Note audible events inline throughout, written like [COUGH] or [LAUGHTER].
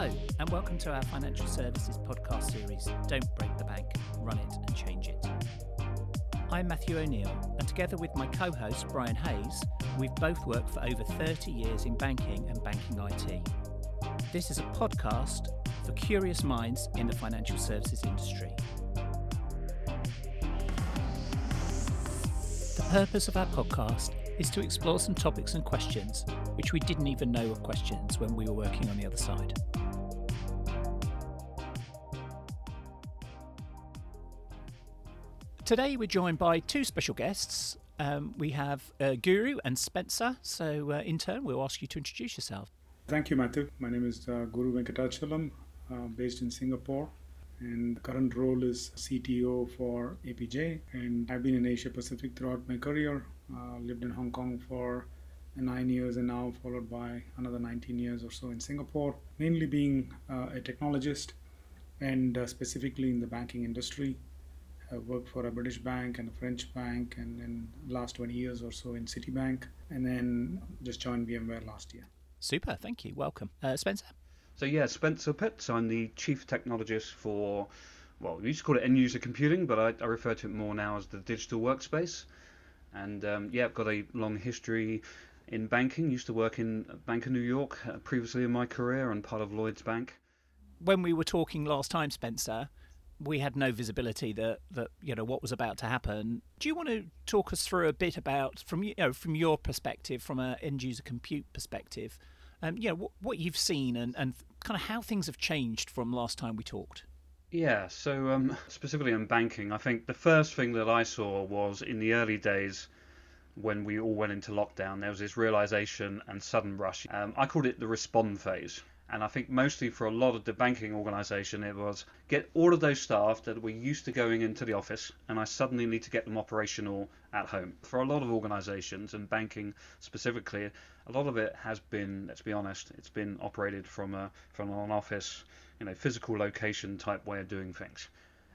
Hello, and welcome to our financial services podcast series, Don't Break the Bank, Run It and Change It. I'm Matthew O'Neill, and together with my co host Brian Hayes, we've both worked for over 30 years in banking and banking IT. This is a podcast for curious minds in the financial services industry. The purpose of our podcast is to explore some topics and questions which we didn't even know were questions when we were working on the other side. Today we're joined by two special guests. Um, we have uh, Guru and Spencer. So, uh, in turn, we'll ask you to introduce yourself. Thank you, Matthew. My name is uh, Guru Venkatachalam, uh, based in Singapore, and current role is CTO for APJ. And I've been in Asia Pacific throughout my career. Uh, lived in Hong Kong for nine years, and now followed by another 19 years or so in Singapore. Mainly being uh, a technologist, and specifically in the banking industry. I worked for a British bank and a French bank, and then last 20 years or so in Citibank, and then just joined VMware last year. Super, thank you. Welcome, uh, Spencer. So yeah, Spencer Pitts. I'm the chief technologist for, well, we used to call it end user computing, but I, I refer to it more now as the digital workspace. And um, yeah, I've got a long history in banking. Used to work in Bank of New York uh, previously in my career and part of Lloyds Bank. When we were talking last time, Spencer, we had no visibility that, that you know what was about to happen. Do you want to talk us through a bit about from you know from your perspective, from an end user compute perspective, um, you know what, what you've seen and, and kind of how things have changed from last time we talked? Yeah, so um, specifically in banking, I think the first thing that I saw was in the early days when we all went into lockdown, there was this realization and sudden rush. Um, I called it the respond phase. And I think mostly for a lot of the banking organization, it was get all of those staff that were used to going into the office, and I suddenly need to get them operational at home. For a lot of organizations, and banking specifically, a lot of it has been, let's be honest, it's been operated from a from an office, you know, physical location type way of doing things.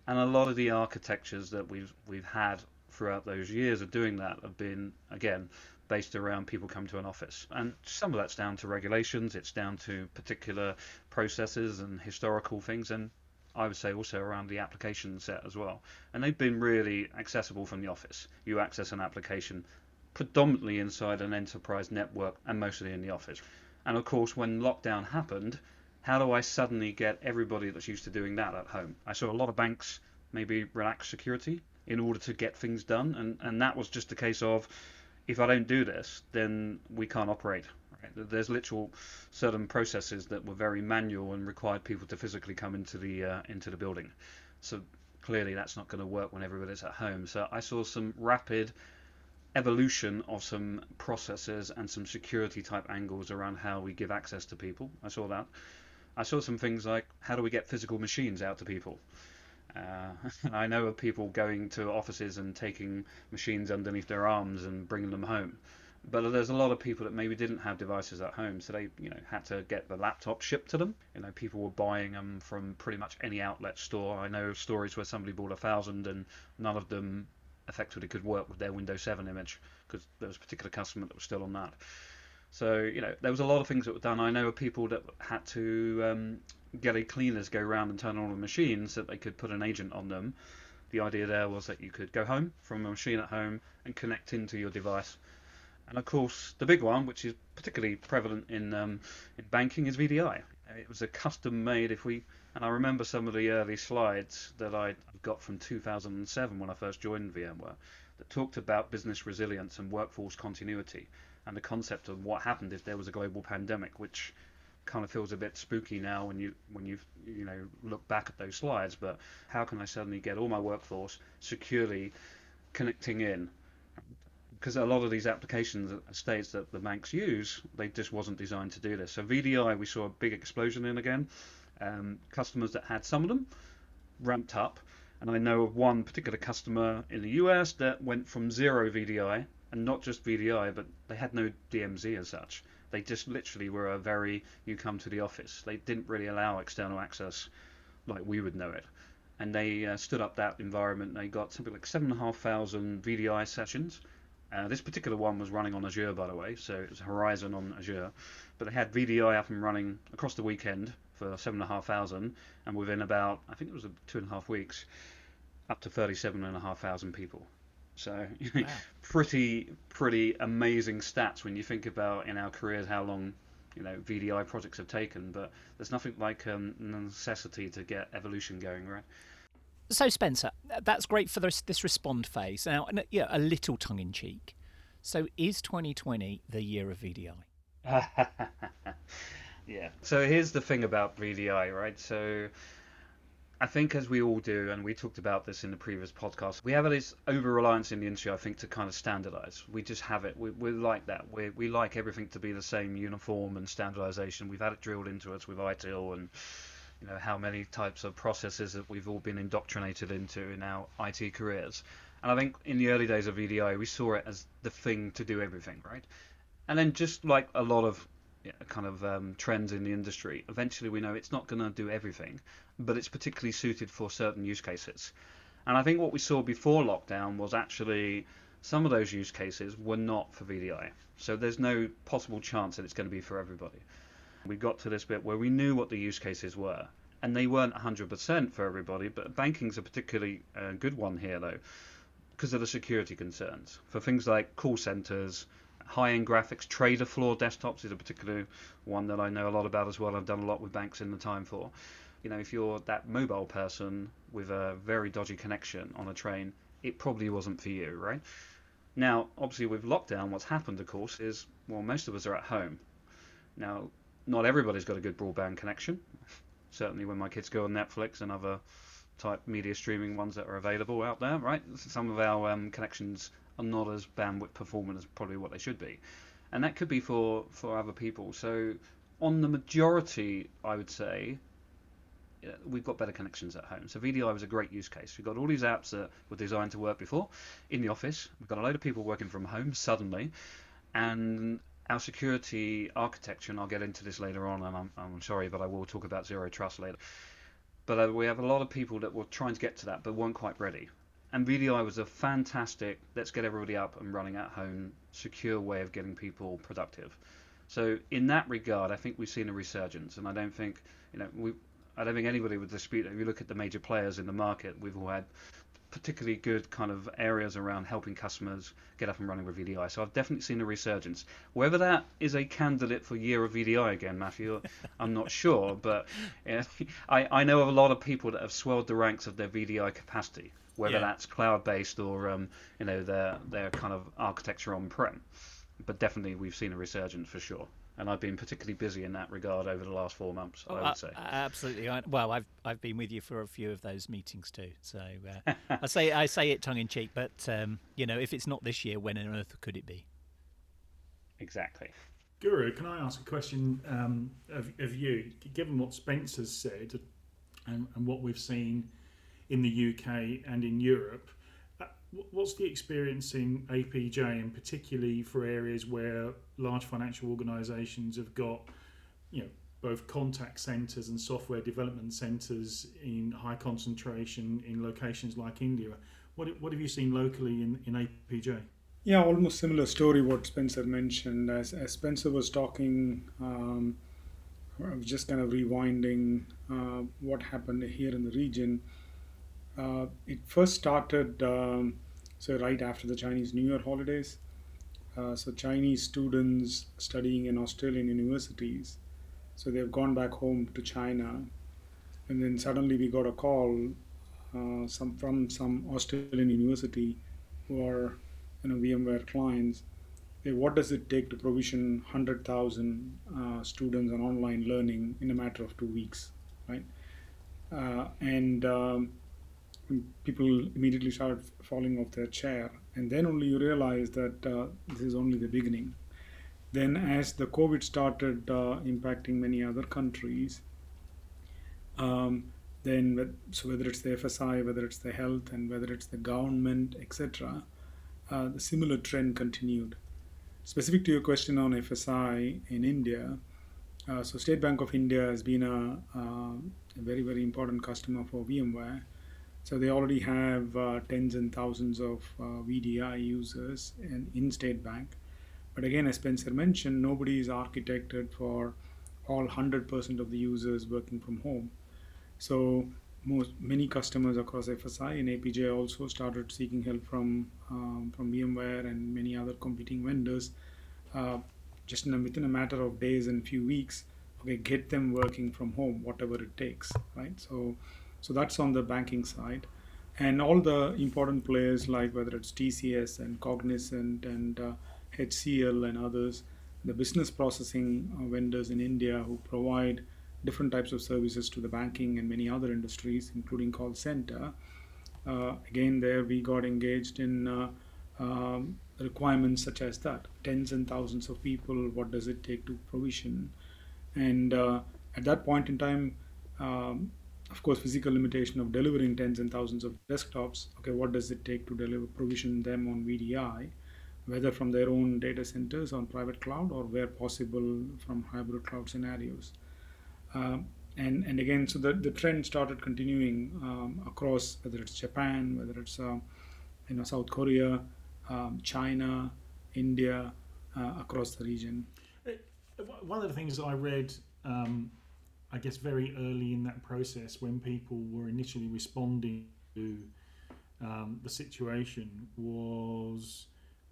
And a lot of the architectures that we've we've had throughout those years of doing that have been again based around people come to an office. And some of that's down to regulations, it's down to particular processes and historical things, and I would say also around the application set as well. And they've been really accessible from the office. You access an application predominantly inside an enterprise network and mostly in the office. And of course, when lockdown happened, how do I suddenly get everybody that's used to doing that at home? I saw a lot of banks maybe relax security in order to get things done, and, and that was just a case of if I don't do this, then we can't operate. Right? There's literal certain processes that were very manual and required people to physically come into the uh, into the building. So clearly that's not going to work when everybody's at home. So I saw some rapid evolution of some processes and some security type angles around how we give access to people. I saw that. I saw some things like how do we get physical machines out to people? Uh, [LAUGHS] I know of people going to offices and taking machines underneath their arms and bringing them home. But there's a lot of people that maybe didn't have devices at home, so they, you know, had to get the laptop shipped to them. You know, people were buying them from pretty much any outlet store. I know of stories where somebody bought a thousand and none of them effectively could work with their Windows 7 image because there was a particular customer that was still on that. So you know, there was a lot of things that were done. I know of people that had to um, get a cleaners go around and turn on the machines so that they could put an agent on them. The idea there was that you could go home from a machine at home and connect into your device. And of course, the big one, which is particularly prevalent in um, in banking, is VDI. It was a custom made. If we and I remember some of the early slides that I got from 2007 when I first joined VMware that talked about business resilience and workforce continuity and the concept of what happened if there was a global pandemic, which kind of feels a bit spooky now when you when you you know look back at those slides. But how can I suddenly get all my workforce securely connecting in? Because a lot of these applications states that the banks use, they just wasn't designed to do this. So VDI, we saw a big explosion in again. Um, customers that had some of them ramped up, and I know of one particular customer in the US that went from zero VDI and not just VDI, but they had no DMZ as such. They just literally were a very you come to the office. They didn't really allow external access like we would know it. And they uh, stood up that environment. They got something like seven and a half thousand VDI sessions, Uh, this particular one was running on Azure, by the way, so it was Horizon on Azure. But they had VDI up and running across the weekend for seven and within about I think it was two and a half weeks, up to thirty-seven and a half thousand people. So wow. [LAUGHS] pretty pretty amazing stats when you think about in our careers how long you know VDI projects have taken. But there's nothing like um, necessity to get evolution going, right? So Spencer, that's great for this this respond phase. Now, yeah, a little tongue in cheek. So is 2020 the year of VDI? [LAUGHS] yeah. So here's the thing about VDI, right? So I think, as we all do, and we talked about this in the previous podcast, we have this over reliance in the industry, I think, to kind of standardize. We just have it. We, we like that. We, we like everything to be the same, uniform, and standardization. We've had it drilled into us with ITIL and you know how many types of processes that we've all been indoctrinated into in our IT careers. And I think in the early days of VDI, we saw it as the thing to do everything, right? And then just like a lot of kind of um, trends in the industry. Eventually, we know it's not going to do everything, but it's particularly suited for certain use cases. And I think what we saw before lockdown was actually some of those use cases were not for VDI. So there's no possible chance that it's going to be for everybody. We got to this bit where we knew what the use cases were, and they weren't 100% for everybody, but banking's a particularly uh, good one here, though, because of the security concerns. For things like call centers, high-end graphics. Trader floor desktops is a particular one that I know a lot about as well. I've done a lot with banks in the time for. You know, if you're that mobile person with a very dodgy connection on a train, it probably wasn't for you, right? Now, obviously, with lockdown, what's happened, of course, is well, most of us are at home. Now, not everybody's got a good broadband connection. [LAUGHS] Certainly, when my kids go on Netflix and other type media streaming ones that are available out there, right? Some of our um, connections are not as bandwidth performant as probably what they should be, and that could be for for other people. So on the majority, I would say we've got better connections at home. So VDI was a great use case. We've got all these apps that were designed to work before in the office. We've got a load of people working from home suddenly, and our security architecture, and I'll get into this later on, and I'm, I'm sorry, but I will talk about zero trust later. But uh, we have a lot of people that were trying to get to that, but weren't quite ready. And VDI was a fantastic, let's get everybody up and running at home, secure way of getting people productive. So in that regard, I think we've seen a resurgence, and I don't think, you know, we, I don't think anybody would dispute that. If you look at the major players in the market, we've all had particularly good kind of areas around helping customers get up and running with VDI. So I've definitely seen a resurgence. Whether that is a candidate for year of VDI again, Matthew, I'm not [LAUGHS] sure. But yeah, [LAUGHS] I, I know of a lot of people that have swelled the ranks of their VDI capacity, whether yeah. that's cloud based or um, you know their their kind of architecture on prem. But definitely we've seen a resurgence for sure and I've been particularly busy in that regard over the last four months. I would say absolutely. Well, I've I've been with you for a few of those meetings too. So uh, I say I say it tongue in cheek, but um, you know, if it's not this year, when on earth could it be? Exactly. Guru, can I ask a question um, of, of you? Given what Spencer's said and, and what we've seen in the UK and in Europe, What's the experience in APJ, and particularly for areas where large financial organisations have got, you know, both contact centres and software development centres in high concentration in locations like India? What, what have you seen locally in, in APJ? Yeah, almost similar story what Spencer mentioned. As, as Spencer was talking, um, I was just kind of rewinding uh, what happened here in the region. Uh, it first started um, so right after the Chinese New Year holidays. Uh, so Chinese students studying in Australian universities, so they've gone back home to China, and then suddenly we got a call uh, some from some Australian university who are you know VMware clients. Hey, what does it take to provision 100,000 uh, students on online learning in a matter of two weeks, right? Uh, and um, people immediately start falling off their chair. And then only you realize that uh, this is only the beginning. Then as the covid started uh, impacting many other countries um, then so whether it's the fsi whether it's the health and whether it's the government etc uh, the similar trend continued. Specific to your question on fsi in india uh, so state bank of india has been a, uh, a very very important customer for vmware So they already have uh, tens and thousands of uh, VDI users in, in State Bank. But again, as Spencer mentioned, nobody is architected for all 100% of the users working from home. So most many customers across FSI and APJ also started seeking help from um, from VMware and many other competing vendors. Uh, just in a, within a matter of days and few weeks, okay, get them working from home, whatever it takes, right? So so that's on the banking side. And all the important players, like whether it's TCS and Cognizant and uh, HCL and others, the business processing uh, vendors in India who provide different types of services to the banking and many other industries, including call center. Uh, again, there we got engaged in uh, um, requirements such as that tens and thousands of people, what does it take to provision? And uh, at that point in time, um, of course, physical limitation of delivering tens and thousands of desktops. Okay, what does it take to deliver provision them on VDI, whether from their own data centers on private cloud or where possible from hybrid cloud scenarios. Um, and and again, so the, the trend started continuing um, across whether it's Japan, whether it's uh, you know South Korea, um, China, India, uh, across the region. Uh, one of the things I read um, I guess, very early in that process when people were initially responding to um, the situation was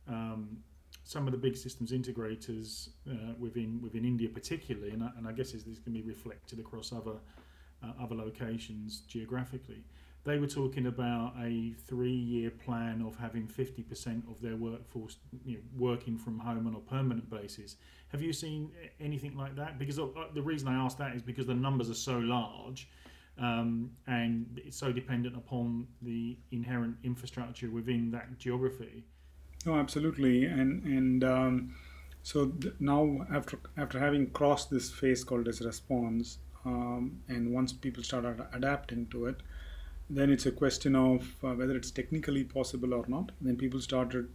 um, some of the big systems integrators uh, within within India, particularly, and I, and I guess this can be reflected across other uh, other locations geographically they were talking about a three-year plan of having 50% of their workforce you know, working from home on a permanent basis. Have you seen anything like that? Because uh, the reason I ask that is because the numbers are so large, um, and it's so dependent upon the inherent infrastructure within that geography. Oh, absolutely, and and um, so th- now after after having crossed this phase called as response, um, and once people started adapting to it then it's a question of uh, whether it's technically possible or not. Then people started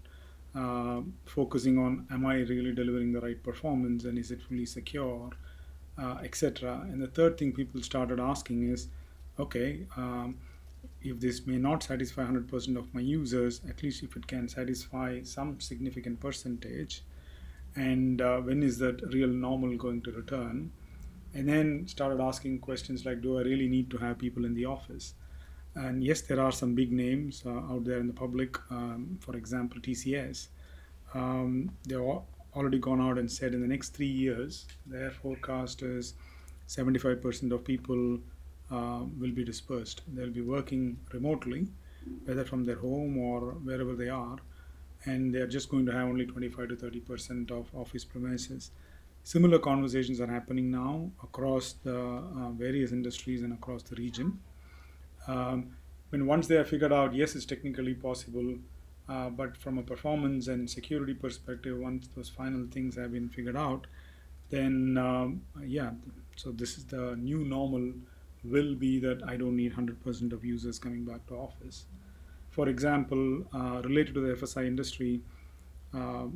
uh, focusing on am I really delivering the right performance and is it fully secure, uh, etc. And the third thing people started asking is, okay, um, if this may not satisfy 100% of my users, at least if it can satisfy some significant percentage, and uh, when is that real normal going to return? And then started asking questions like, do I really need to have people in the office? And yes, there are some big names uh, out there in the public. Um, for example, TCS. Um, they've already gone out and said in the next three years, their forecast is 75% of people uh, will be dispersed. They'll be working remotely, whether from their home or wherever they are, and they're just going to have only 25 to 30% of office premises. Similar conversations are happening now across the uh, various industries and across the region. Um, when once they have figured out, yes, it's technically possible, uh, but from a performance and security perspective, once those final things have been figured out, then um, yeah, so this is the new normal will be that I don't need 100% of users coming back to office. For example, uh, related to the FSI industry, uh,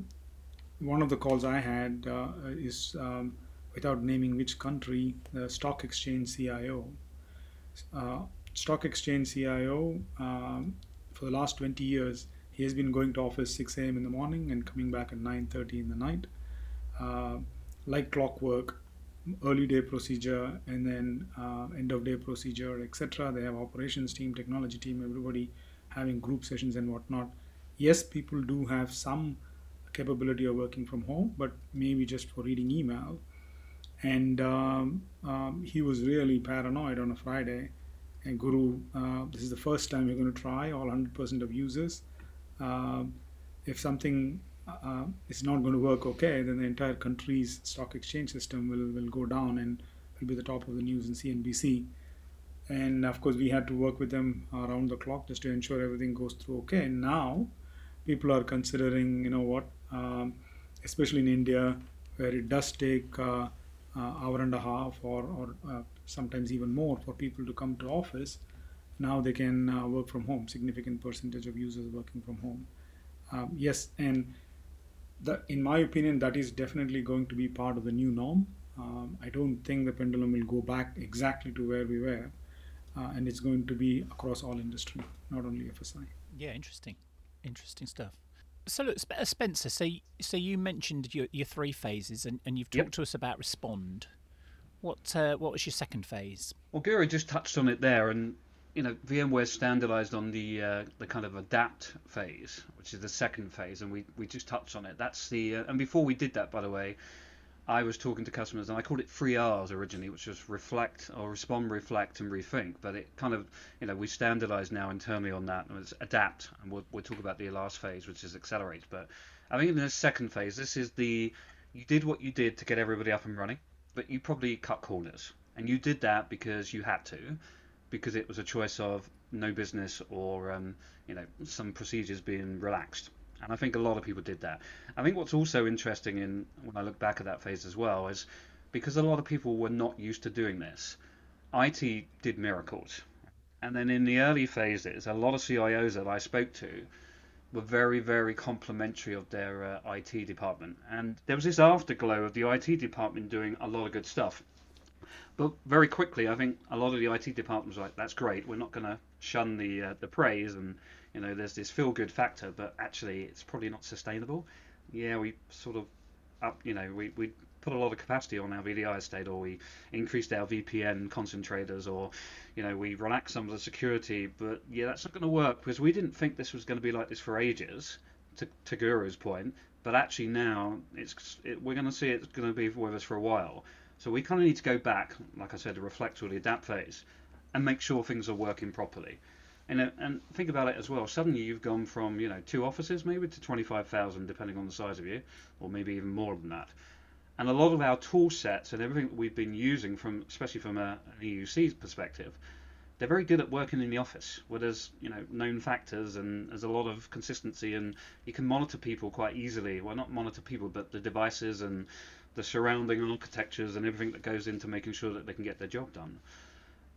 one of the calls I had uh, is um, without naming which country, the stock exchange CIO. Stock exchange CIO um, for the last 20 years. He has been going to office 6 a.m. in the morning and coming back at 9:30 in the night, uh, like clockwork. Early day procedure and then uh, end of day procedure, etc. They have operations team, technology team, everybody having group sessions and whatnot. Yes, people do have some capability of working from home, but maybe just for reading email. And um, um, he was really paranoid on a Friday and Guru, uh, this is the first time we're going to try all 100% of users. Uh, if something uh, is not going to work okay, then the entire country's stock exchange system will, will go down and will be the top of the news in CNBC. And of course, we had to work with them around the clock just to ensure everything goes through okay. And now people are considering, you know what, um, especially in India, where it does take uh, uh, hour and a half or, or uh, sometimes even more for people to come to office now they can uh, work from home significant percentage of users working from home um, yes and the, in my opinion that is definitely going to be part of the new norm um, i don't think the pendulum will go back exactly to where we were uh, and it's going to be across all industry, not only FSI. Yeah, interesting, interesting stuff. So look, uh, Spencer. So so you mentioned your, your three phases, and, and you've talked yep. to us about respond. What uh, what was your second phase? Well, Guru just touched on it there, and you know VMware standardized on the uh, the kind of adapt phase, which is the second phase, and we, we just touched on it. That's the uh, and before we did that, by the way, I was talking to customers and I called it three R's originally, which was reflect or respond, reflect, and rethink. But it kind of, you know, we standardized now internally on that and it's adapt. And we'll, we'll talk about the last phase, which is accelerate. But I think in the second phase, this is the, you did what you did to get everybody up and running, but you probably cut corners. And you did that because you had to, because it was a choice of no business or, um, you know, some procedures being relaxed. And I think a lot of people did that. I think what's also interesting in when I look back at that phase as well is because a lot of people were not used to doing this, IT did miracles. And then in the early phases, a lot of CIOs that I spoke to were very, very complimentary of their uh, IT department. And there was this afterglow of the IT department doing a lot of good stuff. But very quickly, I think a lot of the IT departments like, that's great. We're not going to shun the uh, the praise and you know there's this feel good factor, but actually it's probably not sustainable. Yeah, we sort of up, you know, we we put a lot of capacity on our VDI estate, or we increased our VPN concentrators, or you know, we relaxed some of the security. But yeah, that's not going to work because we didn't think this was going to be like this for ages. To, to Guru's point, but actually now it's it, we're going to see it's going to be with us for a while. So we kind of need to go back, like I said, to reflect or the adapt phase, and make sure things are working properly. And, uh, and think about it as well. Suddenly you've gone from you know two offices maybe to 25,000 depending on the size of you, or maybe even more than that. And a lot of our tool sets and everything that we've been using from, especially from a, an EUC perspective, they're very good at working in the office where there's you know known factors and there's a lot of consistency and you can monitor people quite easily. Well, not monitor people, but the devices and the surrounding architectures and everything that goes into making sure that they can get their job done.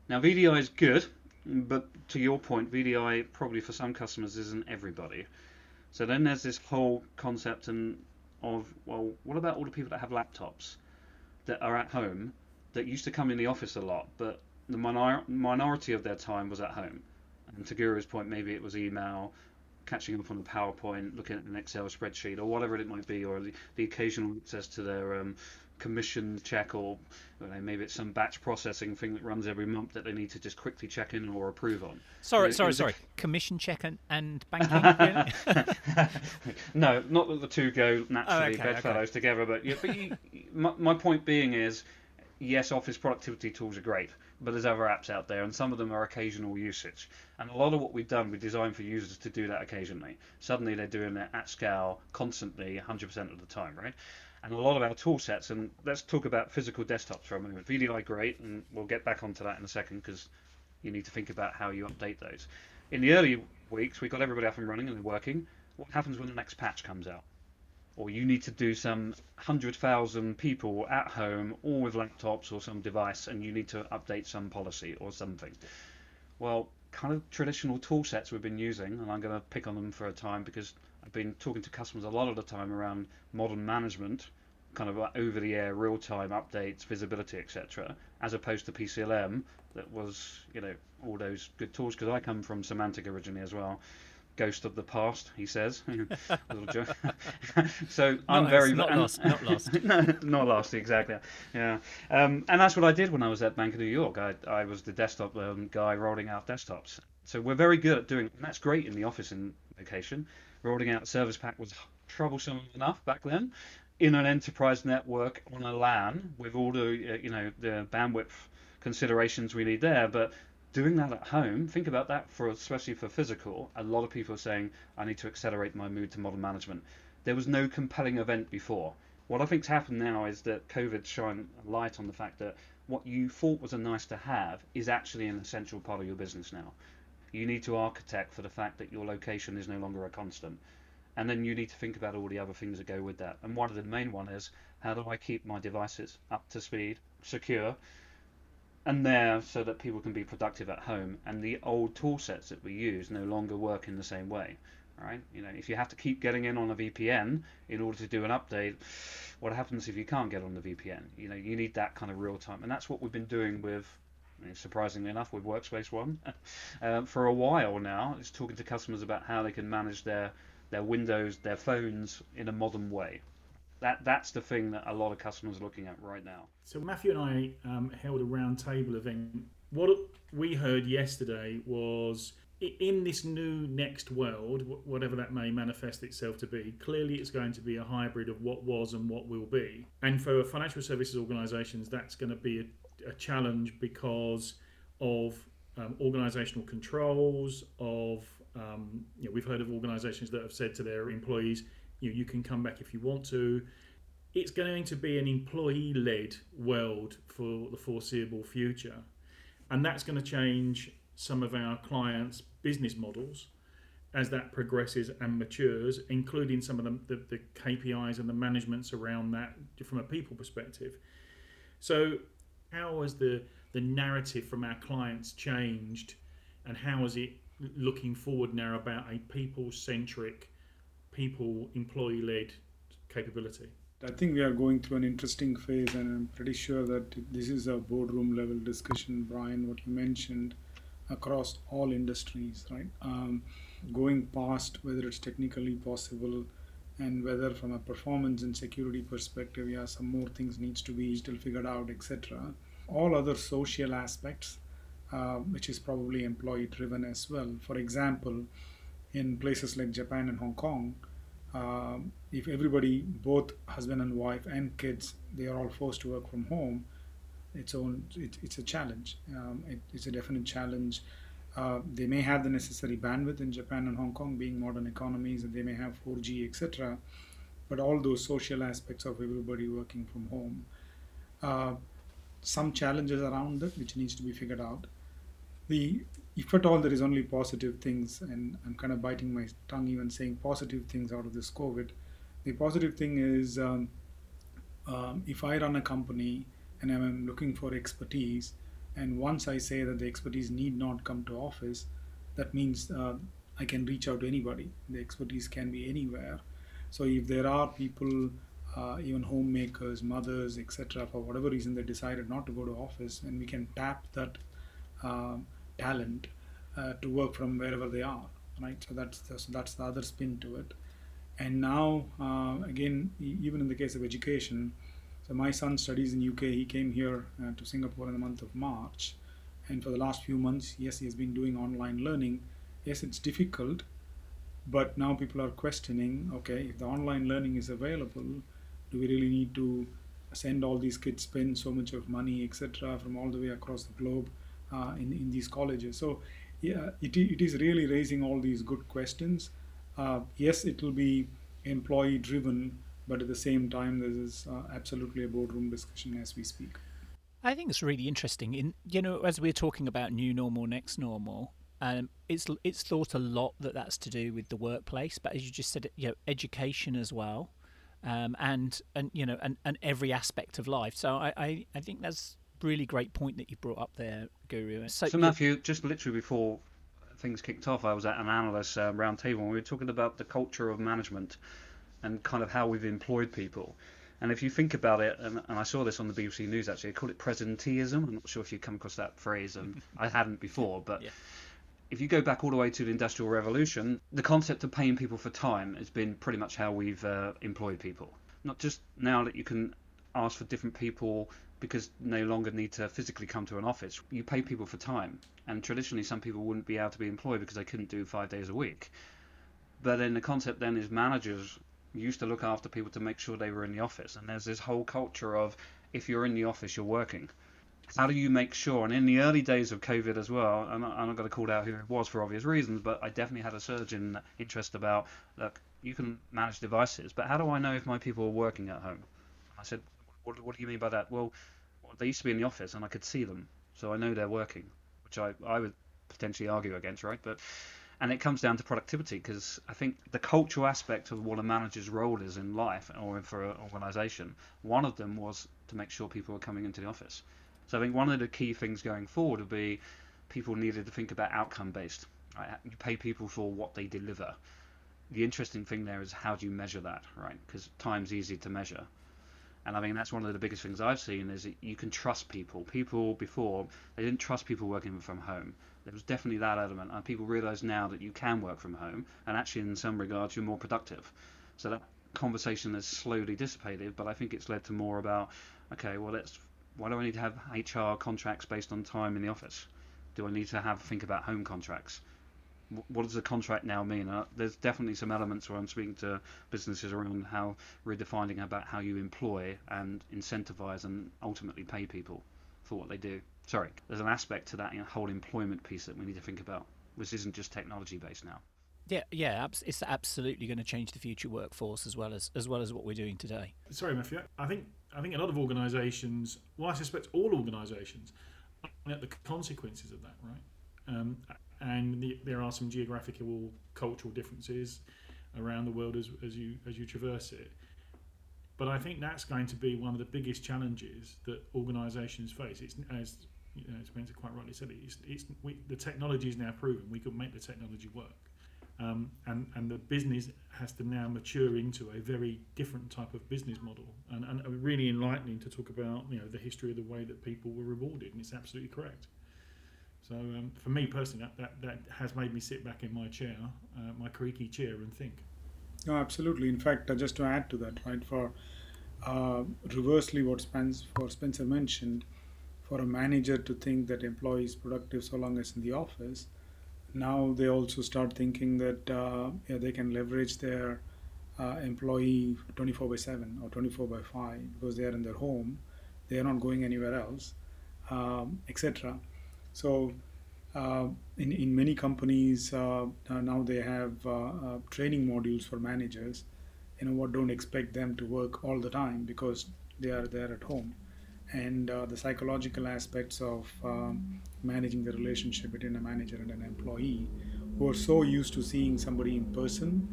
Now VDI is good but to your point, VDI probably for some customers isn't everybody. So then there's this whole concept and of well, what about all the people that have laptops that are at home that used to come in the office a lot, but the minor- minority of their time was at home. And to Guru's point, maybe it was email, catching up on the PowerPoint, looking at an Excel spreadsheet, or whatever it might be, or the, the occasional access to their um, commission check or know, maybe it's some batch processing thing that runs every month that they need to just quickly check in or approve on. Sorry, know, sorry, sorry. A... Commission check and, and banking? [LAUGHS] no, not that the two go naturally oh, okay, bedfellows okay. together, but, yeah, but you, my, my point being is yes, office productivity tools are great, but there's other apps out there, and some of them are occasional usage. And a lot of what we've done, we designed for users to do that occasionally. Suddenly, they're doing it at scale, constantly, 100% of the time, right? And a lot of our tool sets. And let's talk about physical desktops for a moment. VDI, great, and we'll get back onto that in a second because you need to think about how you update those. In the early weeks, we got everybody up and running and working. What happens when the next patch comes out? Or you need to do some 100,000 people at home, all with laptops or some device, and you need to update some policy or something. Well, kind of traditional tool sets we've been using, and I'm going to pick on them for a time because I've been talking to customers a lot of the time around modern management, kind of over the air, real time updates, visibility, etc., as opposed to PCLM that was, you know, all those good tools. Because I come from Symantec originally as well. Ghost of the past, he says. [LAUGHS] [LAUGHS] so not I'm very not lost, not [LAUGHS] lost, no, not lost exactly. Yeah, um, and that's what I did when I was at Bank of New York. I, I was the desktop um, guy rolling out desktops. So we're very good at doing, and that's great in the office in location rolling out Service Pack was troublesome enough back then. In an enterprise network on a LAN with all the uh, you know the bandwidth considerations we need there, but doing that at home, think about that for especially for physical. A lot of people are saying I need to accelerate my move to modern management. There was no compelling event before. What I think's happened now is that COVID shone light on the fact that what you thought was a nice to have is actually an essential part of your business now you need to architect for the fact that your location is no longer a constant. And then you need to think about all the other things that go with that. And one of the main one is how do I keep my devices up to speed, secure, and there so that people can be productive at home. And the old tool sets that we use no longer work in the same way. Right? You know, if you have to keep getting in on a VPN in order to do an update, what happens if you can't get on the VPN? You know, you need that kind of real time, and that's what we've been doing with surprisingly enough, with Workspace ONE [LAUGHS] uh, for a while now. It's talking to customers about how they can manage their their Windows, their phones in a modern way. That that's the thing that a lot of customers are looking at right now. So Matthew and I um, held a roundtable event. What we heard yesterday was in this new next world, whatever that may manifest itself to be, clearly it's going to be a hybrid of what was and what will be. And for financial services organisations, that's going to be a, challenge because of um, organisational controls. Of um, you know, we've heard of organisations that have said to their employees, you know, you can come back if you want to. It's going to be an employee-led world for the foreseeable future, and that's going to change some of our clients' business models as that progresses and matures, including some of the, the, the, KPIs and the managements around that from a people perspective. So, how has the, the narrative from our clients changed, and how is it looking forward now about a people centric, people employee led capability? I think we are going through an interesting phase, and I'm pretty sure that this is a boardroom level discussion, Brian, what you mentioned across all industries, right? Um, going past whether it's technically possible and whether from a performance and security perspective, yeah, some more things needs to be still figured out, etc. All other social aspects, uh, which is probably employee driven as well. For example, in places like Japan and Hong Kong, uh, if everybody, both husband and wife and kids, they are all forced to work from home, its own it, it's a challenge. Um, it, it's a definite challenge. Uh, they may have the necessary bandwidth in Japan and Hong Kong being modern economies and they may have 4G etc but all those social aspects of everybody working from home. Uh, some challenges around it which needs to be figured out the if at all there is only positive things and I'm kind of biting my tongue even saying positive things out of this COVID the positive thing is um, um, if I run a company and I'm looking for expertise. And once I say that the expertise need not come to office, that means uh, I can reach out to anybody. The expertise can be anywhere. So if there are people, uh, even homemakers, mothers, etc., for whatever reason they decided not to go to office, and we can tap that uh, talent uh, to work from wherever they are, right? So that's the, so that's the other spin to it. And now, uh, again, even in the case of education, so my son studies in UK. He came here uh, to Singapore in the month of March, and for the last few months, yes, he has been doing online learning. Yes, it's difficult, but now people are questioning. Okay, if the online learning is available, do we really need to send all these kids spend so much of money, etc., from all the way across the globe uh, in in these colleges? So yeah, it, it is really raising all these good questions. Uh, yes, it will be employee driven but at the same time there is uh, absolutely a boardroom discussion as we speak i think it's really interesting in you know as we're talking about new normal next normal um, it's it's thought a lot that that's to do with the workplace but as you just said you know education as well um, and and you know and, and every aspect of life so I, I, I think that's really great point that you brought up there guru so, so matthew just literally before things kicked off i was at an analyst um, roundtable and we were talking about the culture of management and kind of how we've employed people. And if you think about it, and, and, I saw this on the BBC News actually, they call it presenteeism. I'm not sure if you've come across that phrase, and [LAUGHS] I hadn't before, but yeah. If you go back all the way to the Industrial Revolution, the concept of paying people for time has been pretty much how we've uh, employed people. Not just now that you can ask for different people because no longer need to physically come to an office. You pay people for time, and traditionally some people wouldn't be able to be employed because they couldn't do five days a week. But then the concept then is managers used to look after people to make sure they were in the office. And there's this whole culture of if you're in the office, you're working. How do you make sure? And in the early days of COVID as well, I'm not, I'm not going to call out who it was for obvious reasons, but I definitely had a surge in interest about look, you can manage devices, but how do I know if my people are working at home? I said, what, what do you mean by that? Well, they used to be in the office and I could see them, so I know they're working, which I, I would potentially argue against, right? But and it comes down to productivity because I think the cultural aspect of what a manager's role is in life or for an organisation, one of them was to make sure people were coming into the office. So I think one of the key things going forward would be people needed to think about outcome based. Right? You pay people for what they deliver. The interesting thing there is how do you measure that, right? Because time's easy to measure. And I mean, that's one of the biggest things I've seen is that you can trust people. People before, they didn't trust people working from home. There was definitely that element. And people realize now that you can work from home. And actually, in some regards, you're more productive. So that conversation has slowly dissipated. But I think it's led to more about, okay, well, let's, why do I need to have HR contracts based on time in the office? Do I need to have think about home contracts? what does the contract now mean? Uh, there's definitely some elements where I'm speaking to businesses around how redefining about how you employ and incentivize and ultimately pay people for what they do. Sorry, there's an aspect to that you know, whole employment piece that we need to think about, which isn't just technology based now. Yeah, yeah, it's absolutely going to change the future workforce as well as as well as what we're doing today. Sorry, Matthew. I think I think a lot of organisations, well, I suspect all organisations, at the consequences of that, right? Um, and the, there are some geographical, cultural differences around the world as, as you as you traverse it. But I think that's going to be one of the biggest challenges that organisations face. It's as you know, Spencer quite rightly said, it's, it's we, the technology is now proven we can make the technology work, um, and and the business has to now mature into a very different type of business model, and, and really enlightening to talk about you know the history of the way that people were rewarded, and it's absolutely correct. So um, for me personally, that, that, that has made me sit back in my chair, uh, my creaky chair, and think. No, absolutely. In fact, uh, just to add to that, right, for uh, reversely what Spence, for Spencer mentioned, for a manager to think that employee is productive so long as in the office, now they also start thinking that uh, yeah, they can leverage their uh, employee 24 by 7 or 24 by 5 because they are in their home, they are not going anywhere else, um, etc. So uh, in, in many companies uh, uh now they have uh, training modules for managers. You know what don't expect them to work all the time because they are there at home. And the psychological aspects of um, managing the relationship between a manager and an employee who are so used to seeing somebody in person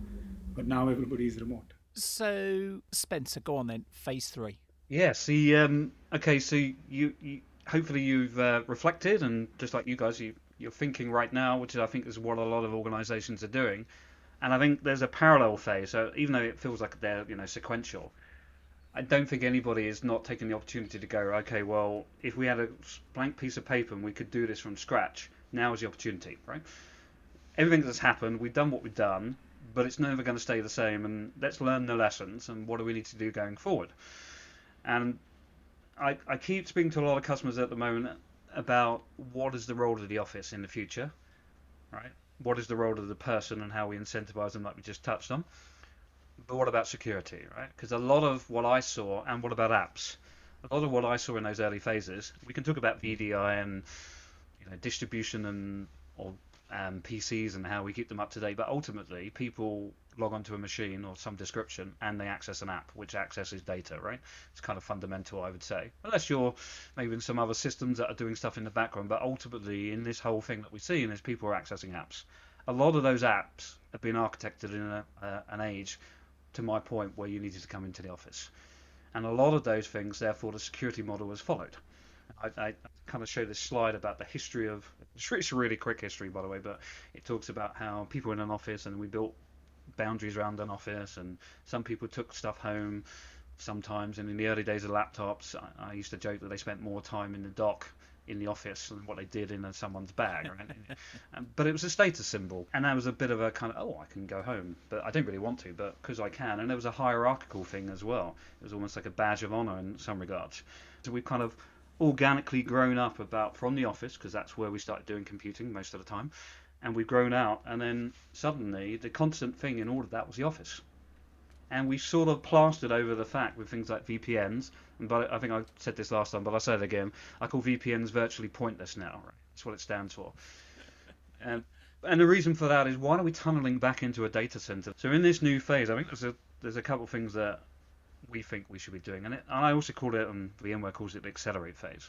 but now everybody is remote so spencer go on then phase three Yes. The um, okay. So you, you hopefully you've uh, reflected and just like you guys, you, you're thinking right now, which I think is what a lot of organisations are doing. And I think there's a parallel phase. So even though it feels like they're you know sequential, I don't think anybody is not taking the opportunity to go, okay, well, if we had a blank piece of paper and we could do this from scratch, now is the opportunity, right? Everything that's happened, we've done what we've done, but it's never going to stay the same. And let's learn the lessons and what do we need to do going forward. And I, I keep speaking to a lot of customers at the moment about what is the role of the office in the future, right? What is the role of the person and how we incentivize them, like we just touched on. But what about security, right? Because a lot of what I saw, and what about apps? A lot of what I saw in those early phases, we can talk about VDI and you know distribution and or um, PCs and how we keep them up to date. But ultimately, people log onto a machine or some description and they access an app which accesses data, right? It's kind of fundamental, I would say. Unless you're maybe in some other systems that are doing stuff in the background. But ultimately, in this whole thing that we've seen, is people are accessing apps. A lot of those apps have been architected in a, uh, an age, to my point, where you needed to come into the office. And a lot of those things, therefore, the security model was followed. I, I, kind of show this slide about the history of it's a really quick history by the way but it talks about how people in an office and we built boundaries around an office and some people took stuff home sometimes and in the early days of laptops I, I used to joke that they spent more time in the dock in the office and what they did in someone's bag right? [LAUGHS] but it was a status symbol. And that was a bit of a kind of oh I can go home. But I don't really want to but because I can. And there was a hierarchical thing as well. It was almost like a badge of honor in some regards. So we've kind of organically grown up about from the office because that's where we started doing computing most of the time, and we've grown out. And then suddenly, the constant thing in all of that was the office, and we sort of plastered over the fact with things like VPNs. And but I think I said this last time, but I'll say it again. I call VPNs virtually pointless now. Right? That's what it stands for. And [LAUGHS] um, and the reason for that is why are we tunneling back into a data center? So in this new phase, I think there's a there's a couple of things that we think we should be doing. And, it, and I also call it, and VMware calls it the accelerate phase,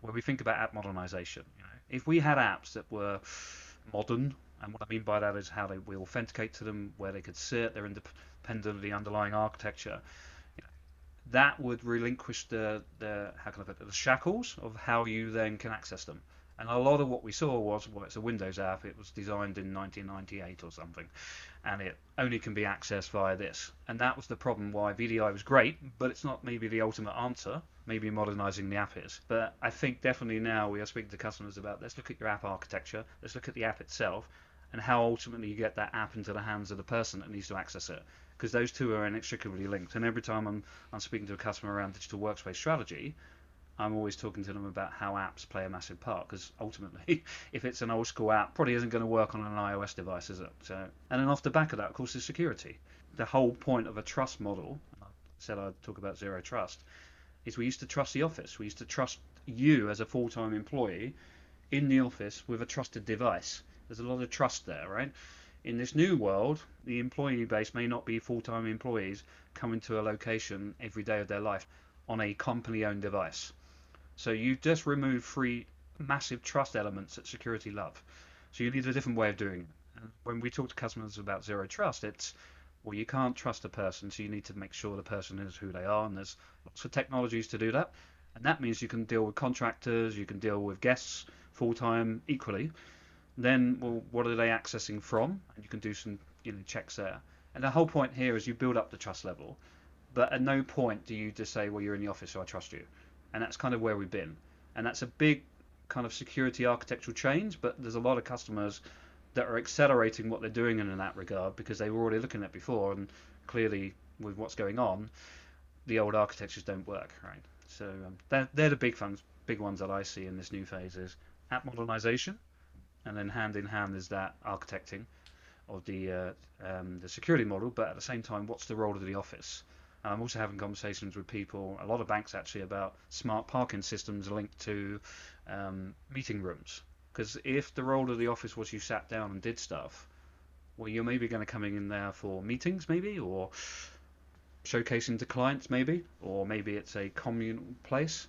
where we think about app modernization. You know, if we had apps that were modern, and what I mean by that is how they we authenticate to them, where they could sit, they're independent of the underlying architecture. That would relinquish the, the how can I put it, the shackles of how you then can access them And a lot of what we saw was, well, it's a Windows app. It was designed in 1998 or something, and it only can be accessed via this. And that was the problem why VDI was great, but it's not maybe the ultimate answer. Maybe modernizing the app is. But I think definitely now we are speaking to customers about let's look at your app architecture, let's look at the app itself, and how ultimately you get that app into the hands of the person that needs to access it. Because those two are inextricably linked. And every time I'm, I'm speaking to a customer around digital workspace strategy, I'm always talking to them about how apps play a massive part because ultimately, [LAUGHS] if it's an old school app, probably isn't going to work on an iOS device, is it? So, and then off the back of that, of course, is security. The whole point of a trust model, I said I'd talk about zero trust, is we used to trust the office. We used to trust you as a full-time employee in the office with a trusted device. There's a lot of trust there, right? In this new world, the employee base may not be full-time employees coming to a location every day of their life on a company-owned device. So you just remove three massive trust elements that security love. So you need a different way of doing it. When we talk to customers about zero trust, it's well, you can't trust a person, so you need to make sure the person is who they are, and there's lots of technologies to do that. And that means you can deal with contractors, you can deal with guests full time equally. Then, well, what are they accessing from? And you can do some you know checks there. And the whole point here is you build up the trust level, but at no point do you just say, well, you're in the office, so I trust you and that's kind of where we've been. And that's a big kind of security architectural change, but there's a lot of customers that are accelerating what they're doing in that regard because they were already looking at before, and clearly with what's going on, the old architectures don't work, right? So um, they're, they're the big ones, big ones that I see in this new phase is app modernization, and then hand in hand is that architecting of the uh, um, the security model, but at the same time, what's the role of the office? I'm also having conversations with people, a lot of banks actually, about smart parking systems linked to um, meeting rooms. Because if the role of the office was you sat down and did stuff, well, you're maybe going to come in there for meetings, maybe, or showcasing to clients, maybe, or maybe it's a communal place.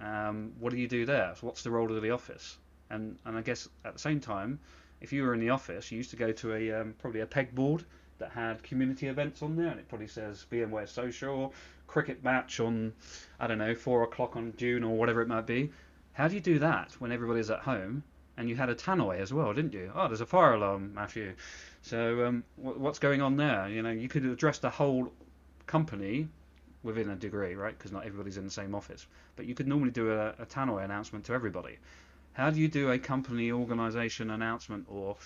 Um, what do you do there? So what's the role of the office? And and I guess at the same time, if you were in the office, you used to go to a um, probably a pegboard that had community events on there, and it probably says VMware Social, cricket match on, I don't know, four o'clock on June or whatever it might be. How do you do that when everybody's at home? And you had a tannoy as well, didn't you? Oh, there's a fire alarm, Matthew. So um, what's going on there? You know, you could address the whole company within a degree, right? Because not everybody's in the same office. But you could normally do a, a tannoy announcement to everybody. How do you do a company organisation announcement or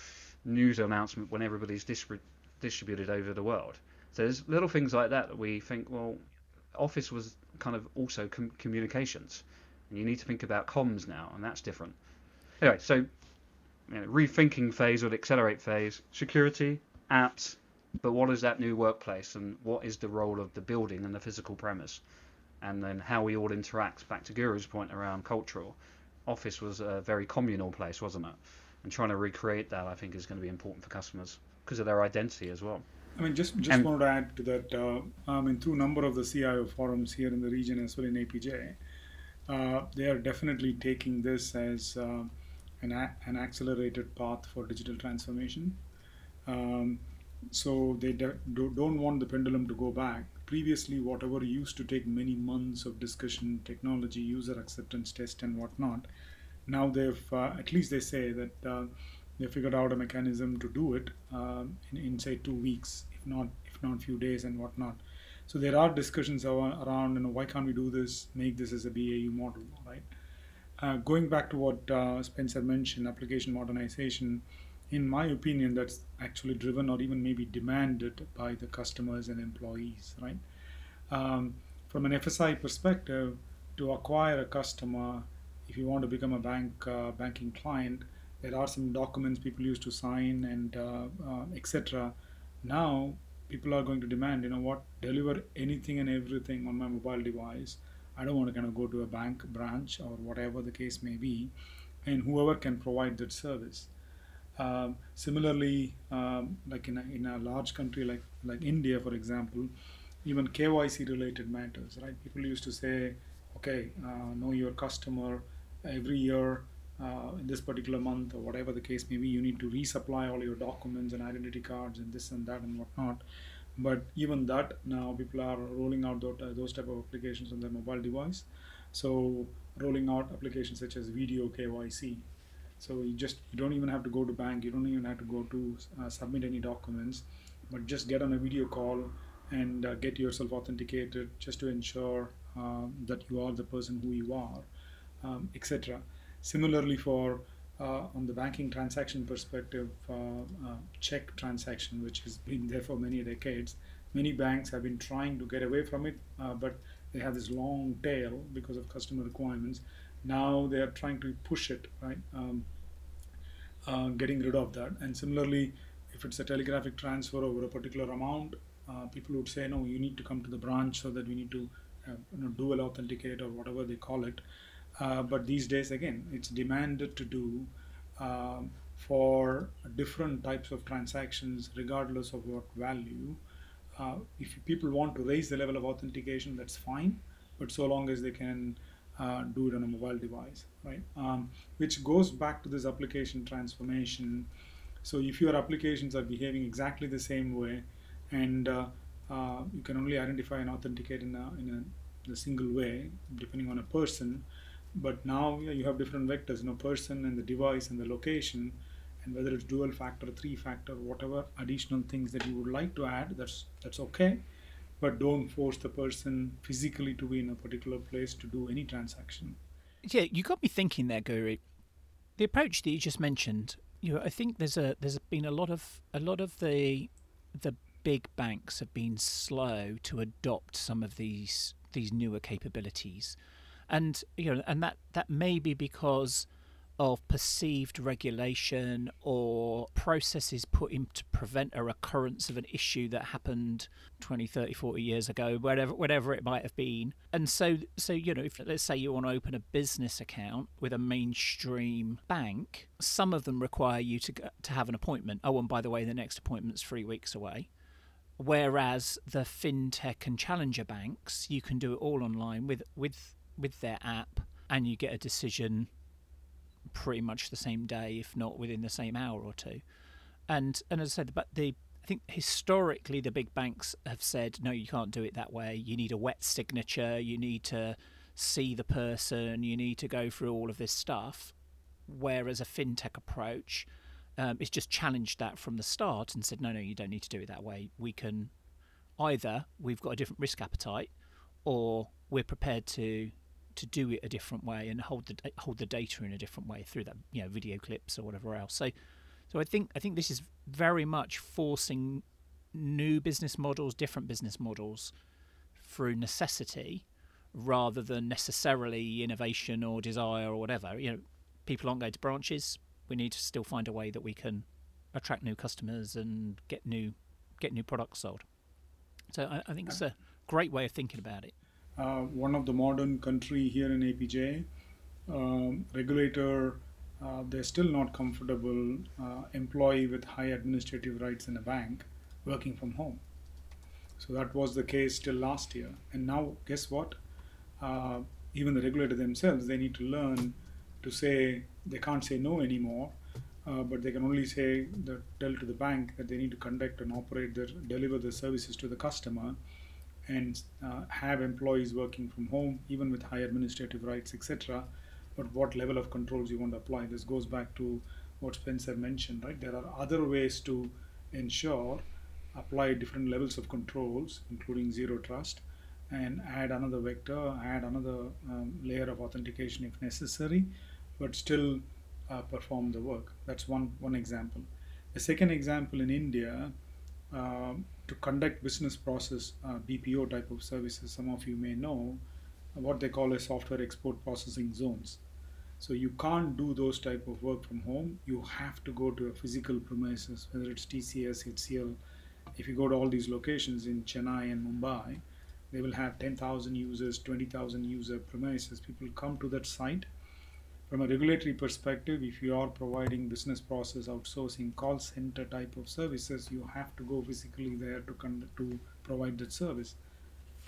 news announcement when everybody's distributed over the world. So there's little things like that that we think, well, Office was kind of also com- communications, and you need to think about comms now, and that's different. Anyway, so you know, rethinking phase or the accelerate phase, security, apps, but what is that new workplace, and what is the role of the building and the physical premise, and then how we all interact. Back to Guru's point around cultural, Office was a very communal place, wasn't it? And trying to recreate that, I think, is going to be important for customers because of their identity as well. I mean, just just and, wanted to add to that. Uh, I mean, through a number of the CIO forums here in the region as well in APJ, uh, they are definitely taking this as uh, an a- an accelerated path for digital transformation. Um, so they de- don't want the pendulum to go back. Previously, whatever used to take many months of discussion, technology, user acceptance test, and whatnot, now they've uh, at least they say that uh, they figured out a mechanism to do it um, in, in say two weeks, if not if not few days and whatnot. So there are discussions around, you know, why can't we do this, make this as a BAU model, right? Uh, going back to what uh, Spencer mentioned, application modernization, in my opinion, that's actually driven or even maybe demanded by the customers and employees, right? Um, from an FSI perspective, to acquire a customer, if you want to become a bank uh, banking client, there are some documents people used to sign and uh, uh, etc. Now people are going to demand, you know what, deliver anything and everything on my mobile device. I don't want to kind of go to a bank branch or whatever the case may be, and whoever can provide that service. Um, similarly, um, like in a, in a large country like like India, for example, even KYC related matters, right? People used to say, okay, uh, know your customer every year uh, in this particular month or whatever the case may be you need to resupply all your documents and identity cards and this and that and whatnot but even that now people are rolling out those, uh, those type of applications on their mobile device so rolling out applications such as video KYC. So you just you don't even have to go to bank. You don't even have to go to uh, submit any documents, but just get on a video call and uh, get yourself authenticated just to ensure uh, that you are the person who you are, um, etc. Similarly, for uh, on the banking transaction perspective, uh, uh, check transaction, which has been there for many decades, many banks have been trying to get away from it, but they have this long tail because of customer requirements. Now they are trying to push it, right? Um, uh, getting rid of that. And similarly, if it's a telegraphic transfer over a particular amount, uh, people would say, no, you need to come to the branch so that we need to uh, you know, dual authenticate or whatever they call it. Uh, but these days, again, it's demanded to do um, for different types of transactions, regardless of what value. Uh, if people want to raise the level of authentication, that's fine, but so long as they can uh, do it on a mobile device, right? Um, which goes back to this application transformation. So if your applications are behaving exactly the same way, and uh, uh, you can only identify and authenticate in a, in a, in a single way, depending on a person, but now you have different vectors, you know, person and the device and the location, and whether it's dual factor, three factor, whatever additional things that you would like to add, that's that's okay. But don't force the person physically to be in a particular place to do any transaction. Yeah, you got me thinking there, Guru. The approach that you just mentioned, you know, I think there's a there's been a lot of a lot of the the big banks have been slow to adopt some of these these newer capabilities and you know, and that that may be because of perceived regulation or processes put in to prevent a recurrence of an issue that happened 20 30 40 years ago whatever whatever it might have been. And so so you know if let's say you want to open a business account with a mainstream bank some of them require you to to have an appointment. Oh and by the way the next appointment's 3 weeks away. Whereas the fintech and challenger banks you can do it all online with with with their app and you get a decision pretty much the same day, if not within the same hour or two. And and as I said, but the I think historically the big banks have said no, you can't do it that way. You need a wet signature. You need to see the person. You need to go through all of this stuff. Whereas a fintech approach, um, it's just challenged that from the start and said no, no, you don't need to do it that way. We can either we've got a different risk appetite, or we're prepared to to do it a different way and hold the hold the data in a different way through that you know video clips or whatever else. So so I think I think this is very much forcing new business models, different business models through necessity rather than necessarily innovation or desire or whatever. You know, people aren't going to branches. We need to still find a way that we can attract new customers and get new get new products sold. So I, I think it's a great way of thinking about it uh, one of the modern country here in APJ. Um, regulator, uh, they're still not comfortable uh, employee with high administrative rights in a bank working from home. So that was the case till last year. And now, guess what? Uh, even the regulator themselves, they need to learn to say they can't say no anymore, uh, but they can only say that tell to the bank that they need to conduct and operate their deliver the services to the customer and uh, have employees working from home, even with high administrative rights, etc. But what level of controls you want to apply? This goes back to what Spencer mentioned, right? There are other ways to ensure apply different levels of controls, including zero trust, and add another vector, add another um, layer of authentication if necessary, but still uh, perform the work. That's one one example. The second example in India. Um, to conduct business process uh, BPO type of services, some of you may know what they call as software export processing zones. So you can't do those type of work from home. You have to go to a physical premises, whether it's TCS, HCL. If you go to all these locations in Chennai and Mumbai, they will have 10,000 users, 20,000 user premises. People come to that site from a regulatory perspective, if you are providing business process outsourcing call center type of services, you have to go physically there to conduct, to provide that service.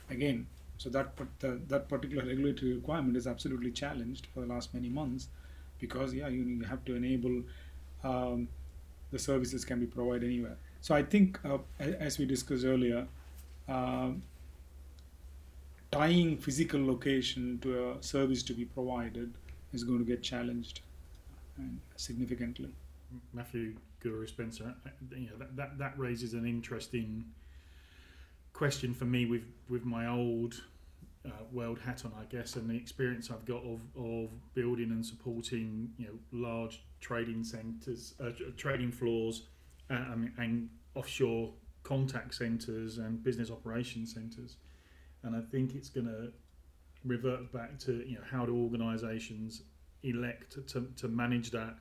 Again, so that the, that particular regulatory requirement is absolutely challenged for the last many months, because yeah, you, have to enable um, the services can be provided anywhere. So I think, uh, as we discussed earlier, um, tying physical location to a service to be provided is going to get challenged significantly. Matthew Guru Spencer, uh, you know, that, that, that raises an interesting question for me with, with my old uh, world hat on, I guess, and the experience I've got of, of building and supporting you know large trading centres, uh, trading floors, uh, and offshore contact centres and business operation centres, and I think it's going to revert back to you know how do organisations elect to, to manage that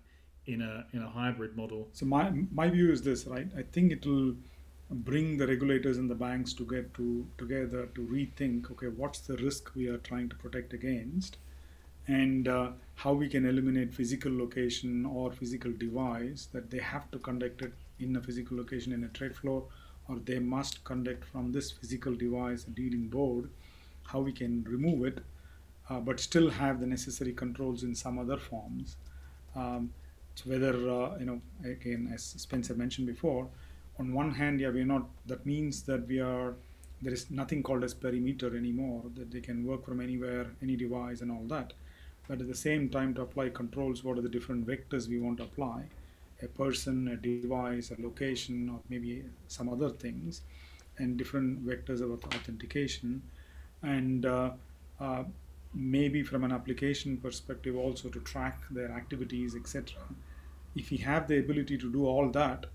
in a in a hybrid model. So my my view is this, right? I think it will bring the regulators and the banks to get to together to rethink okay what's the risk we are trying to protect against and uh, how we can eliminate physical location or physical device that they have to conduct it in a physical location in a trade floor or they must conduct from this physical device a dealing board how we can remove it uh, but still have the necessary controls in some other forms um, so whether uh, you know again as spencer mentioned before on one hand, yeah, we're not. That means that we are. There is nothing called as perimeter anymore. That they can work from anywhere, any device, and all that. But at the same time, to apply controls, what are the different vectors we want to apply? A person, a device, a location, or maybe some other things, and different vectors of authentication, and uh, uh, maybe from an application perspective also to track their activities, etc. If we have the ability to do all that,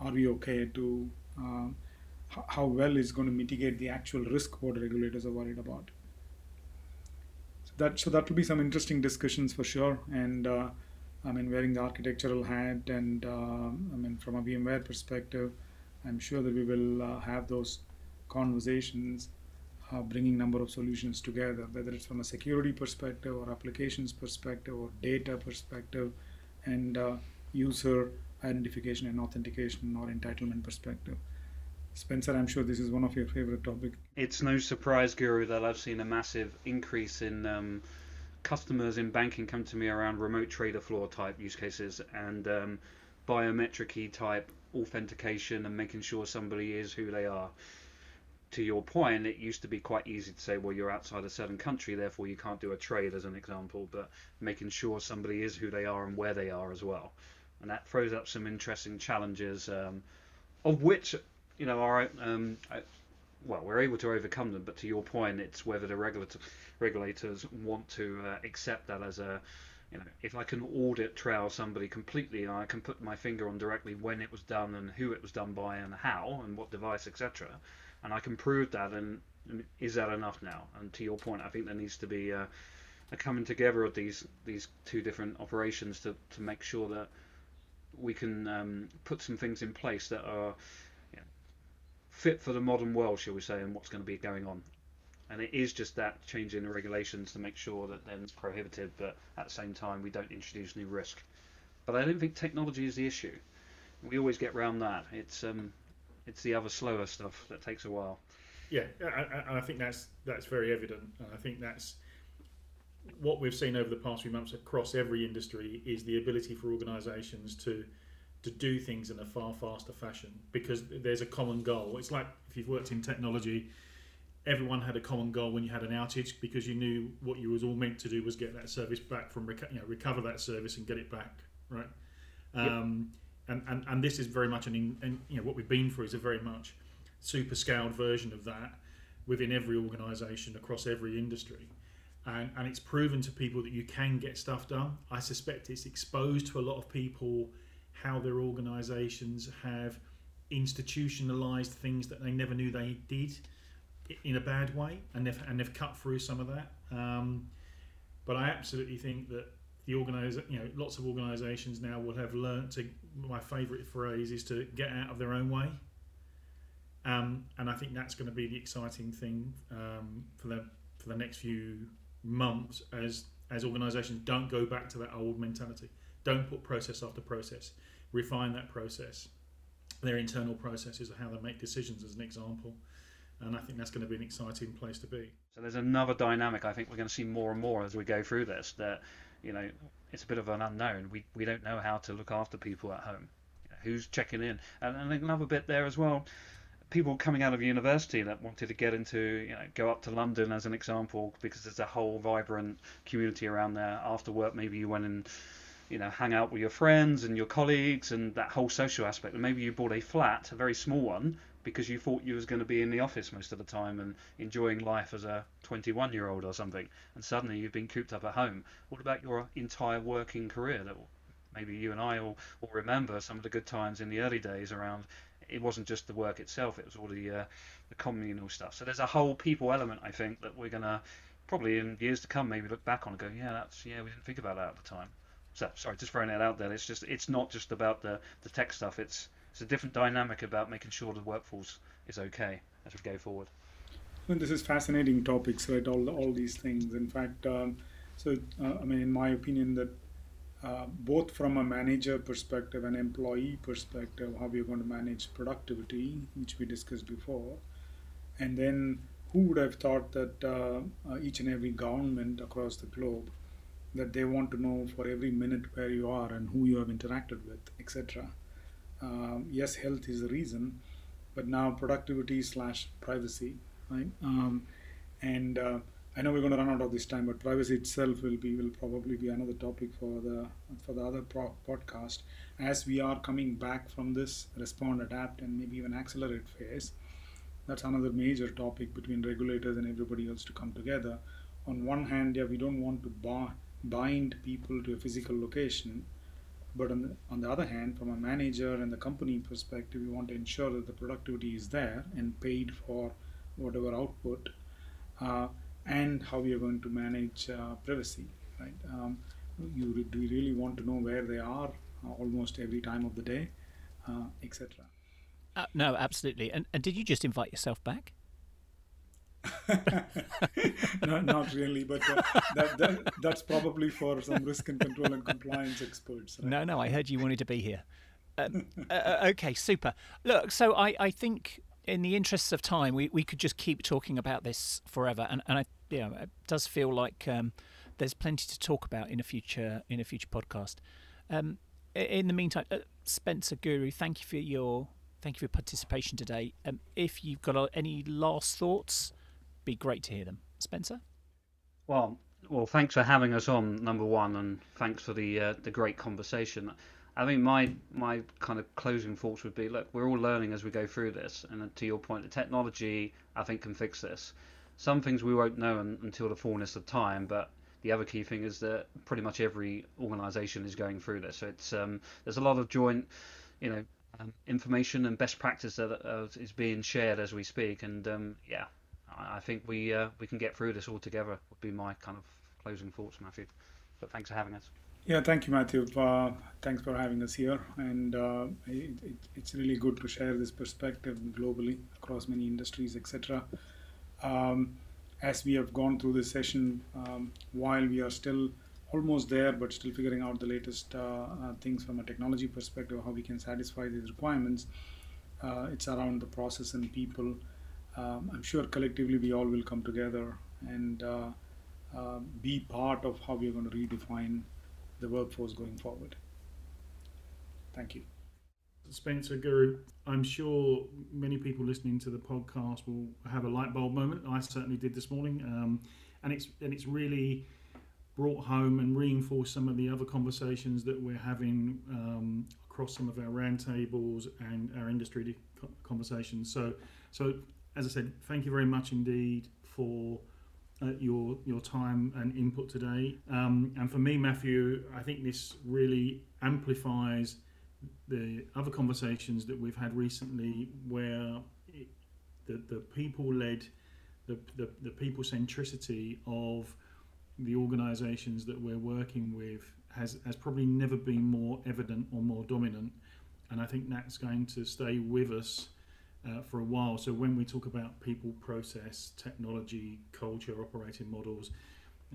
are we okay to uh, how well is going to mitigate the actual risk what regulators are worried about so that so that will be some interesting discussions for sure and uh, I mean wearing the architectural hat and uh, I mean from a VMware perspective I'm sure that we will uh, have those conversations uh, bringing number of solutions together whether it's from a security perspective or applications perspective or data perspective and uh, user identification and authentication or entitlement perspective. Spencer, I'm sure this is one of your favorite topics. It's no surprise, Guru, that I've seen a massive increase in um, customers in banking come to me around remote trader floor type use cases and um, biometric type authentication and making sure somebody is who they are. To your point, it used to be quite easy to say, well, you're outside a certain country, therefore you can't do a trade, as an example, but making sure somebody is who they are and where they are as well and that throws up some interesting challenges, um, of which you know are um, well we're able to overcome them. But to your point, it's whether the regulator, regulators want to uh, accept that as a you know, if I can audit trail somebody completely and I can put my finger on directly when it was done and who it was done by and how and what device, etc., and I can prove that, and is that enough now? And to your point, I think there needs to be a, a coming together of these these two different operations to, to make sure that we can um, put some things in place that are you know, fit for the modern world, shall we say, and what's going to be going on. And it is just that changing the regulations to make sure that then it's prohibited, but at the same time we don't introduce new risk. But I don't think technology is the issue. We always get around that. It's um, it's the other slower stuff that takes a while. Yeah, and I think that's that's very evident. and I think that's what we've seen over the past few months across every industry is the ability for organisations to to do things in a far faster fashion because there's a common goal. It's like if you've worked in technology, everyone had a common goal when you had an outage because you knew what you was all meant to do was get that service back from you know recover that service and get it back right. Um, and, and and this is very much an and you know what we've been through is a very much super scaled version of that within every organisation across every industry and, and it's proven to people that you can get stuff done. I suspect it's exposed to a lot of people how their organisations have institutionalized things that they never knew they did in a bad way, and they've and they've cut through some of that. Um, but I absolutely think that the organize, you know, lots of organisations now will have learnt to. My favourite phrase is to get out of their own way, um, and I think that's going to be the exciting thing um, for the for the next few months as as organisations don't go back to that old mentality. Don't put process after process. Refine that process, their internal processes of how they make decisions, as an example. And I think that's going to be an exciting place to be. So there's another dynamic I think we're going to see more and more as we go through this. That you know it's a bit of an unknown. We we don't know how to look after people at home. who's checking in, and, and another bit there as well people coming out of university that wanted to get into, you know, go up to London as an example, because there's a whole vibrant community around there. After work, maybe you went and, you know, hang out with your friends and your colleagues and that whole social aspect. And maybe you bought a flat, a very small one, because you thought you was going to be in the office most of the time and enjoying life as a 21 year old or something. And suddenly you've been cooped up at home. What about your entire working career that maybe you and I all, all remember some of the good times in the early days around it wasn't just the work itself; it was all the uh, the communal stuff. So there's a whole people element, I think, that we're gonna probably in years to come maybe look back on and go, yeah, that's yeah, we didn't think about that at the time. So sorry, just throwing that out there. It's just it's not just about the the tech stuff. It's it's a different dynamic about making sure the workforce is okay as we go forward. This is fascinating topics, right? All all these things. In fact, um, so uh, I mean, in my opinion, that uh, both from a manager perspective and employee perspective, how we're going to manage productivity, which we discussed before. And then who would have thought that uh, uh, each and every government across the globe that they want to know for every minute where you are and who you have interacted with, etc. Um, yes, health is the reason, but now productivity slash privacy, right? Um, and uh, I know we're going to run out of this time, but privacy itself will be will probably be another topic for the for the other pro- podcast. As we are coming back from this respond, adapt, and maybe even accelerate phase, that's another major topic between regulators and everybody else to come together. On one hand, yeah, we don't want to bar, bind people to a physical location, but on the, on the other hand, from a manager and the company perspective, we want to ensure that the productivity is there and paid for whatever output. Uh, and how we are going to manage uh, privacy, right? Um, you do you really want to know where they are uh, almost every time of the day, uh, etc. Uh, no, absolutely. And, and did you just invite yourself back? [LAUGHS] no, not really, but uh, that, that, that's probably for some risk and control and compliance experts. Right? No, no, I heard you wanted to be here. Um, uh, uh, okay, super. Look, so I, I think in the interests of time, we, we could just keep talking about this forever, and, and I, you know, it does feel like um, there's plenty to talk about in a future in a future podcast. Um, in the meantime, uh, Spencer Guru, thank you for your thank you for your participation today. Um, if you've got uh, any last thoughts, be great to hear them, Spencer. Well, well, thanks for having us on, number one, and thanks for the uh, the great conversation. I mean, my my kind of closing thoughts would be: look, we're all learning as we go through this, and to your point, the technology I think can fix this. Some things we won't know until the fullness of time, but the other key thing is that pretty much every organisation is going through this. So it's um, there's a lot of joint, you know, um, information and best practice that uh, is being shared as we speak, and um, yeah, I, think we uh, we can get through this all together. Would be my kind of closing thoughts, Matthew. But thanks for having us. Yeah, thank you, Matthew. Uh, thanks for having us here. And uh, it, it, it's really good to share this perspective globally across many industries, etc. Um, as we have gone through this session, um, while we are still almost there, but still figuring out the latest uh, uh things from a technology perspective, how we can satisfy these requirements, uh, it's around the process and people. Um, I'm sure collectively we all will come together and uh, be part of how we're going to redefine the workforce going forward. Thank you. Spencer Guru, I'm sure many people listening to the podcast will have a light bulb moment. I certainly did this morning, um, and it's and it's really brought home and reinforced some of the other conversations that we're having um, across some of our roundtables and our industry conversations. So, so as I said, thank you very much indeed for uh, your your time and input today. Um, and for me, Matthew, I think this really amplifies the other conversations that we've had recently, where it, the the people led, the, the the people centricity of the organisations that we're working with has has probably never been more evident or more dominant. And I think that's going to stay with us uh, for a while. So when we talk about people, process, technology, culture, operating models,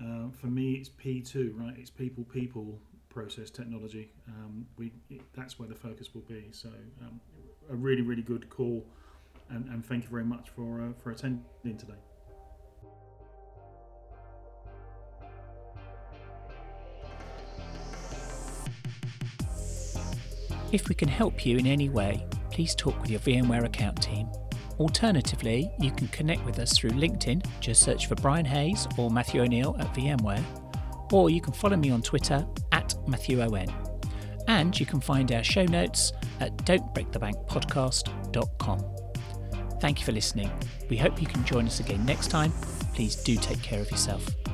uh, for me it's P2, right? It's people, people, process, technology. Um, we it, that's where the focus will be. So um, a really, really good call, and, and thank you very much for uh, for attending today. If we can help you in any way, please talk with your VMware account team Alternatively, you can connect with us through LinkedIn, just search for Brian Hayes or Matthew O'Neill at VMware, or you can follow me on Twitter at Matthew. And you can find our show notes at don'tbreakthebankpodcast.com. Thank you for listening. We hope you can join us again next time. Please do take care of yourself.